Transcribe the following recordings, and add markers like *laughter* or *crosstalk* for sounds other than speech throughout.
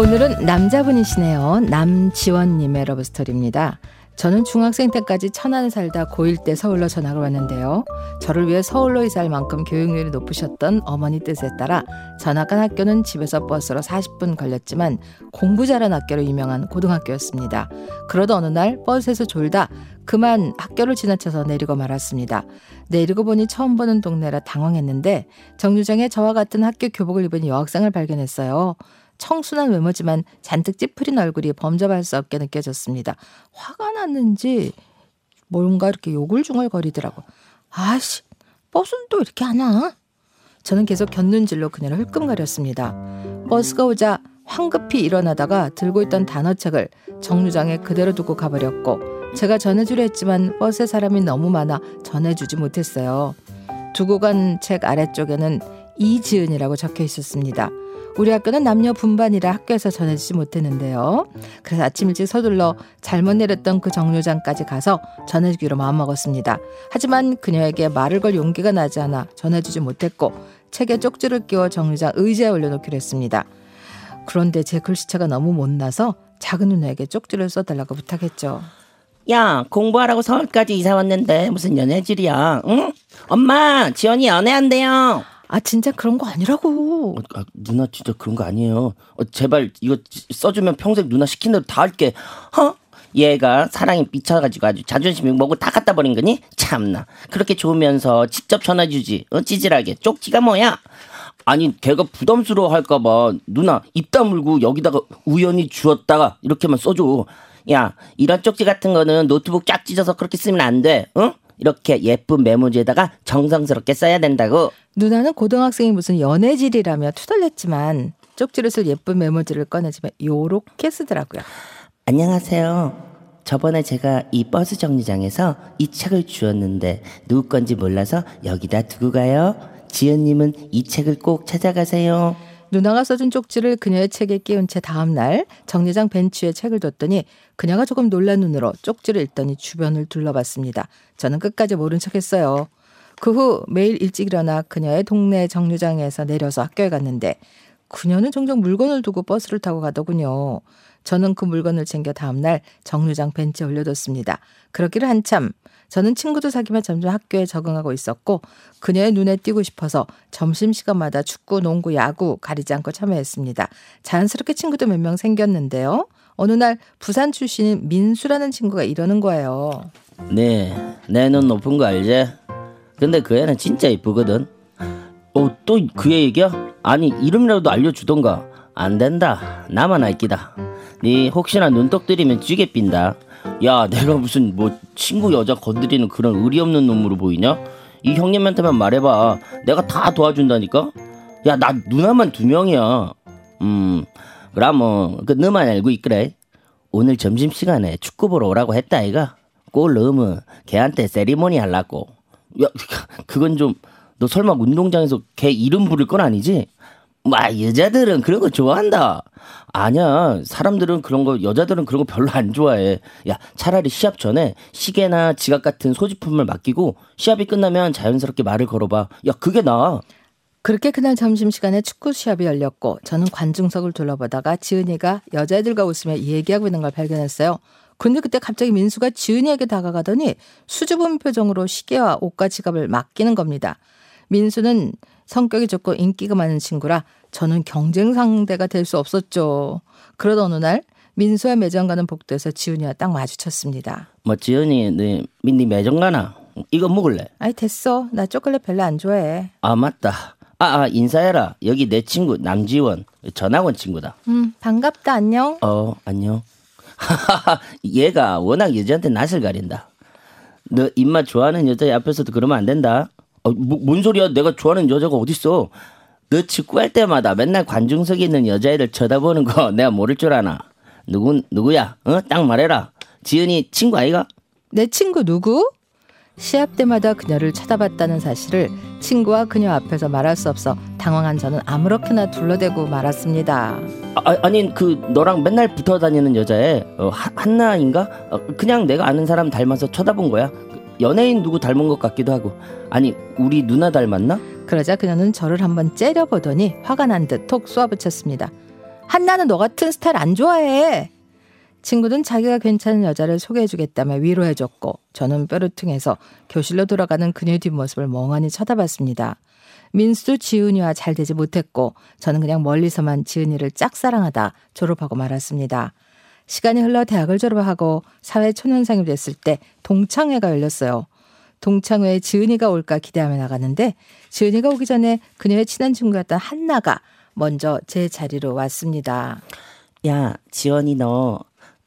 오늘은 남자분이시네요. 남지원님의 러브스토리입니다. 저는 중학생 때까지 천안에 살다 고1 때 서울로 전학을 왔는데요. 저를 위해 서울로 이사할 만큼 교육률이 높으셨던 어머니 뜻에 따라 전학한 학교는 집에서 버스로 40분 걸렸지만 공부 잘한 학교로 유명한 고등학교였습니다. 그러다 어느 날 버스에서 졸다 그만 학교를 지나쳐서 내리고 말았습니다. 내리고 보니 처음 보는 동네라 당황했는데 정류장에 저와 같은 학교 교복을 입은 여학생을 발견했어요. 청순한 외모지만 잔뜩 찌푸린 얼굴이 범접할 수 없게 느껴졌습니다. 화가 났는지 뭔가 이렇게 욕을 중얼거리더라고. 아씨, 버스는 또 이렇게 안 와? 저는 계속 곁눈질로 그녀를 흘끔거렸습니다. 버스가 오자 황급히 일어나다가 들고 있던 단어책을 정류장에 그대로 두고 가버렸고 제가 전해주려 했지만 버스에 사람이 너무 많아 전해주지 못했어요. 두고 간 책 아래쪽에는 이지은이라고 적혀 있었습니다. 우리 학교는 남녀 분반이라 학교에서 전해주지 못했는데요. 그래서 아침 일찍 서둘러 잘못 내렸던 그 정류장까지 가서 전해주기로 마음먹었습니다. 하지만 그녀에게 말을 걸 용기가 나지 않아 전해주지 못했고 책에 쪽지를 끼워 정류장 의자에 올려놓기로 했습니다. 그런데 제 글씨체가 너무 못나서 작은 누나에게 쪽지를 써달라고 부탁했죠. 야 공부하라고 서울까지 이사 왔는데 무슨 연애질이야 응? 엄마 지연이 연애한대요 아 진짜 그런 거 아니라고. 어, 아, 누나 진짜 그런 거 아니에요. 어, 제발 이거 써주면 평생 누나 시킨 대로 다 할게. 어? 얘가 사랑에 미쳐가지고 아주 자존심이 뭐고 다 갖다 버린 거니? 참나. 그렇게 좋으면서 직접 전화 주지. 어, 찌질하게. 쪽지가 뭐야? 아니 걔가 부담스러워 할까봐 누나 입 다물고 여기다가 우연히 주었다가 이렇게만 써줘. 야 이런 쪽지 같은 거는 노트북 쫙 찢어서 그렇게 쓰면 안 돼. 응? 이렇게 예쁜 메모지에다가 정성스럽게 써야 된다고. 누나는 고등학생이 무슨 연애질이라며 투덜댔지만 쪽지를 쓸 예쁜 메모지를 꺼내지만 요렇게 쓰더라고요. 안녕하세요. 저번에 제가 이 버스 정류장에서 이 책을 주웠는데 누구 건지 몰라서 여기다 두고 가요. 지연님은 이 책을 꼭 찾아가세요. 누나가 써준 쪽지를 그녀의 책에 끼운 채 다음 날 정류장 벤치에 책을 뒀더니 그녀가 조금 놀란 눈으로 쪽지를 읽더니 주변을 둘러봤습니다. 저는 끝까지 모른 척했어요. 그 후 매일 일찍 일어나 그녀의 동네 정류장에서 내려서 학교에 갔는데 그녀는 종종 물건을 두고 버스를 타고 가더군요. 저는 그 물건을 챙겨 다음날 정류장 벤치에 올려뒀습니다. 그렇기를 한참 저는 친구도 사귀며 점점 학교에 적응하고 있었고 그녀의 눈에 띄고 싶어서 점심시간마다 축구, 농구, 야구 가리지 않고 참여했습니다. 자연스럽게 친구도 몇 명 생겼는데요. 어느 날 부산 출신인 민수라는 친구가 이러는 거예요. 네, 내 눈 높은 거 알지? 근데 그 애는 진짜 이쁘거든. 어, 또그 얘기야? 아니, 이름이라도 알려주던가. 안 된다. 나만 알기다. 네 혹시나 눈독 들이면 쥐게 빈다. 야, 내가 무슨 뭐 친구 여자 건드리는 그런 의리 없는 놈으로 보이냐? 이 형님한테만 말해봐. 내가 다 도와준다니까? 야, 나 누나만 두 명이야. 음, 그럼 뭐, 그 너만 알고 있그래. 오늘 점심 시간에 축구 보러 오라고 했다, 아이가? 골 넣으면 걔한테 세리머니 할라고. 야, *laughs* 그건 좀, 너 설마 운동장에서 걔 이름 부를 건 아니지? 와, 여자들은 그런 거 좋아한다. 아니야. 사람들은 그런 거, 여자들은 그런 거 별로 안 좋아해. 야, 차라리 시합 전에 시계나 지갑 같은 소지품을 맡기고 시합이 끝나면 자연스럽게 말을 걸어 봐. 야, 그게 나아. 그렇게 그날 점심시간에 축구 시합이 열렸고 저는 관중석을 둘러보다가 지은이가 여자애들과 웃으며 얘기하고 있는 걸 발견했어요. 근데 그때 갑자기 민수가 지은이에게 다가가더니 수줍은 표정으로 시계와 옷과 지갑을 맡기는 겁니다. 민수는 성격이 좋고 인기가 많은 친구라 저는 경쟁 상대가 될 수 없었죠. 그러던 어느 날 민수와 매점 가는 복도에서 지훈이와 딱 마주쳤습니다. 뭐 지훈이 네 민니 매점 가나? 이거 먹을래? 아이 됐어. 나 초콜릿 별로 안 좋아해. 아 맞다. 아, 아 인사해라. 여기 내 친구 남지원 전학원 친구다. 음 반갑다 안녕. 어 안녕. *laughs* 얘가 워낙 여자한테 낯을 가린다. 너 입맛 좋아하는 여자 앞에서도 그러면 안 된다. 어, 뭐, 뭔 소리야? 내가 좋아하는 여자가 어딨어? 너 축구할 때마다 맨날 관중석에 있는 여자애들 쳐다보는 거 *laughs* 내가 모를 줄 아나? 누구 누구야? 어? 딱 말해라. 지은이 친구 아이가? 내 친구 누구? 시합 때마다 그녀를 쳐다봤다는 사실을 친구와 그녀 앞에서 말할 수 없어 당황한 저는 아무렇게나 둘러대고 말았습니다. 아, 아니 그 너랑 맨날 붙어 다니는 여자애 어, 한나인가? 어, 그냥 내가 아는 사람 닮아서 쳐다본 거야. 연예인 누구 닮은 것 같기도 하고 아니 우리 누나 닮았나? 그러자 그녀는 저를 한번 째려보더니 화가 난 듯 톡 쏘아붙였습니다. 한나는 너 같은 스타일 안 좋아해. 친구는 자기가 괜찮은 여자를 소개해주겠다며 위로해줬고 저는 뾰루퉁해서 교실로 돌아가는 그녀의 뒷모습을 멍하니 쳐다봤습니다. 민수도 지은이와 잘 되지 못했고 저는 그냥 멀리서만 지은이를 짝사랑하다 졸업하고 말았습니다. 시간이 흘러 대학을 졸업하고 사회 초년생이 됐을 때 동창회가 열렸어요. 동창회에 지은이가 올까 기대하며 나갔는데 지은이가 오기 전에 그녀의 친한 친구였던 한나가 먼저 제 자리로 왔습니다. 야, 지원이 너,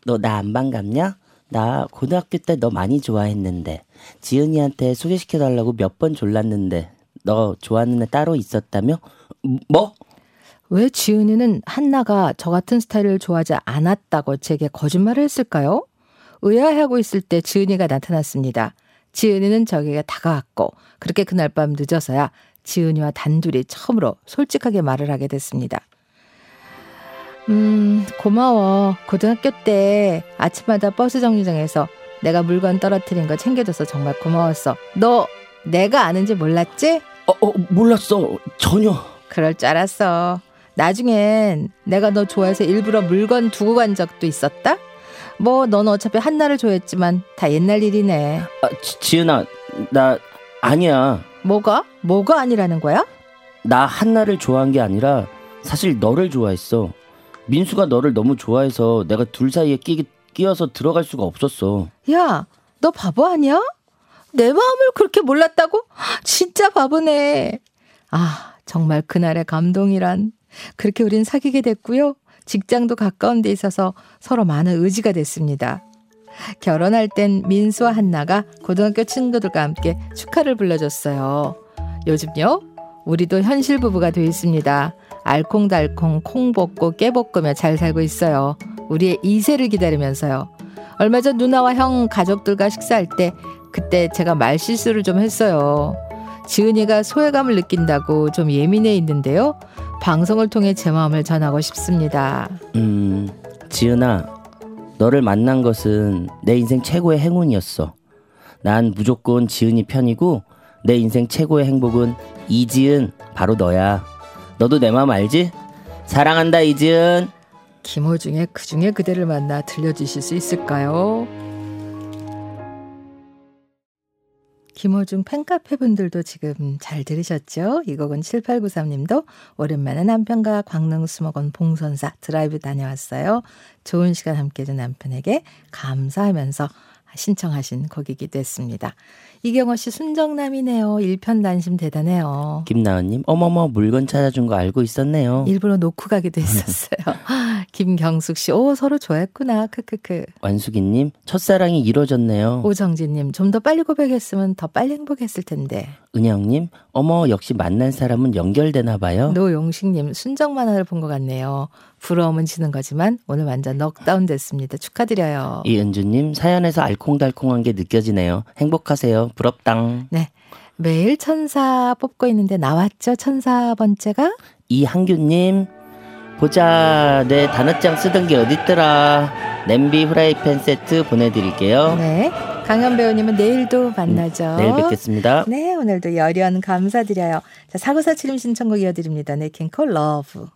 너 나 안 반갑냐? 나 고등학교 때 너 많이 좋아했는데 지은이한테 소개시켜달라고 몇 번 졸랐는데 너 좋아하는 애 따로 있었다며? 뭐? 왜 지은이는 한나가 저 같은 스타일을 좋아하지 않았다고 제게 거짓말을 했을까요? 의아해하고 있을 때 지은이가 나타났습니다. 지은이는 저에게 다가왔고 그렇게 그날 밤 늦어서야 지은이와 단둘이 처음으로 솔직하게 말을 하게 됐습니다. 음, 고마워. 고등학교 때 아침마다 버스 정류장에서 내가 물건 떨어뜨린 거 챙겨줘서 정말 고마웠어. 너 내가 아는지 몰랐지? 어, 어 몰랐어. 전혀. 그럴 줄 알았어. 나중엔 내가 너 좋아해서 일부러 물건 두고 간 적도 있었다? 뭐, 넌 어차피 한나를 좋아했지만 다 옛날 일이네. 아, 지, 지은아, 나 아니야. 뭐가? 뭐가 아니라는 거야? 나 한나를 좋아한 게 아니라 사실 너를 좋아했어. 민수가 너를 너무 좋아해서 내가 둘 사이에 끼, 끼어서 들어갈 수가 없었어. 야, 너 바보 아니야? 내 마음을 그렇게 몰랐다고? 진짜 바보네. 아, 정말 그날의 감동이란. 그렇게 우린 사귀게 됐고요. 직장도 가까운 데 있어서 서로 많은 의지가 됐습니다. 결혼할 땐 민수와 한나가 고등학교 친구들과 함께 축하를 불러줬어요. 요즘요, 우리도 현실 부부가 돼 있습니다. 알콩달콩 콩 볶고 깨 볶으며 잘 살고 있어요. 우리의 이세를 기다리면서요. 얼마 전 누나와 형 가족들과 식사할 때 그때 제가 말실수를 좀 했어요. 지은이가 소외감을 느낀다고 좀 예민해 있는데요. 방송을 통해 제 마음을 전하고 싶습니다. 음, 지은아, 너를 만난 것은 내 인생 최고의 행운이었어. 난 무조건 지은이 편이고 내 인생 최고의 행복은 이지은 바로 너야. 너도 내 마음 알지? 사랑한다 이지은. 김호중의 그중에 그대를 만나 들려주실 수 있을까요? 김호중 팬카페 분들도 지금 잘 들으셨죠? 이 곡은 7893님도 오랜만에 남편과 광릉 수목원 봉선사 드라이브 다녀왔어요. 좋은 시간 함께 해준 남편에게 감사하면서 신청하신 곡이기도 했습니다. 이경호 씨 순정남이네요. 일편단심 대단해요. 김나은님, 어머머 물건 찾아준 거 알고 있었네요. 일부러 놓고 가기도 했었어요. *laughs* 김경숙 씨, 오 서로 좋아했구나. 크크크. 완숙이님, 첫사랑이 이루어졌네요. 오정진님, 좀 더 빨리 고백했으면 더 빨리 행복했을 텐데. 은영님, 어머 역시 만난 사람은 연결되나 봐요. 노용식님, 순정 만화를 본 것 같네요. 부러움은 지는 거지만 오늘 완전 넉다운 됐습니다. 축하드려요. 이은주님, 사연에서 알콩달콩한 게 느껴지네요. 행복하세요. 부럽당. 네. 매일 천사 뽑고 있는데 나왔죠? 천사 번째가? 이한규님, 보자. 내 단어장 쓰던 게 어딨더라. 냄비 후라이팬 세트 보내드릴게요. 네. 강현 배우님은 내일도 만나죠. 음, 내일 뵙겠습니다. 네, 오늘도 열연 감사드려요. 자, 사구사칠님 신청곡 이어드립니다. 냇 킹 콜 Love.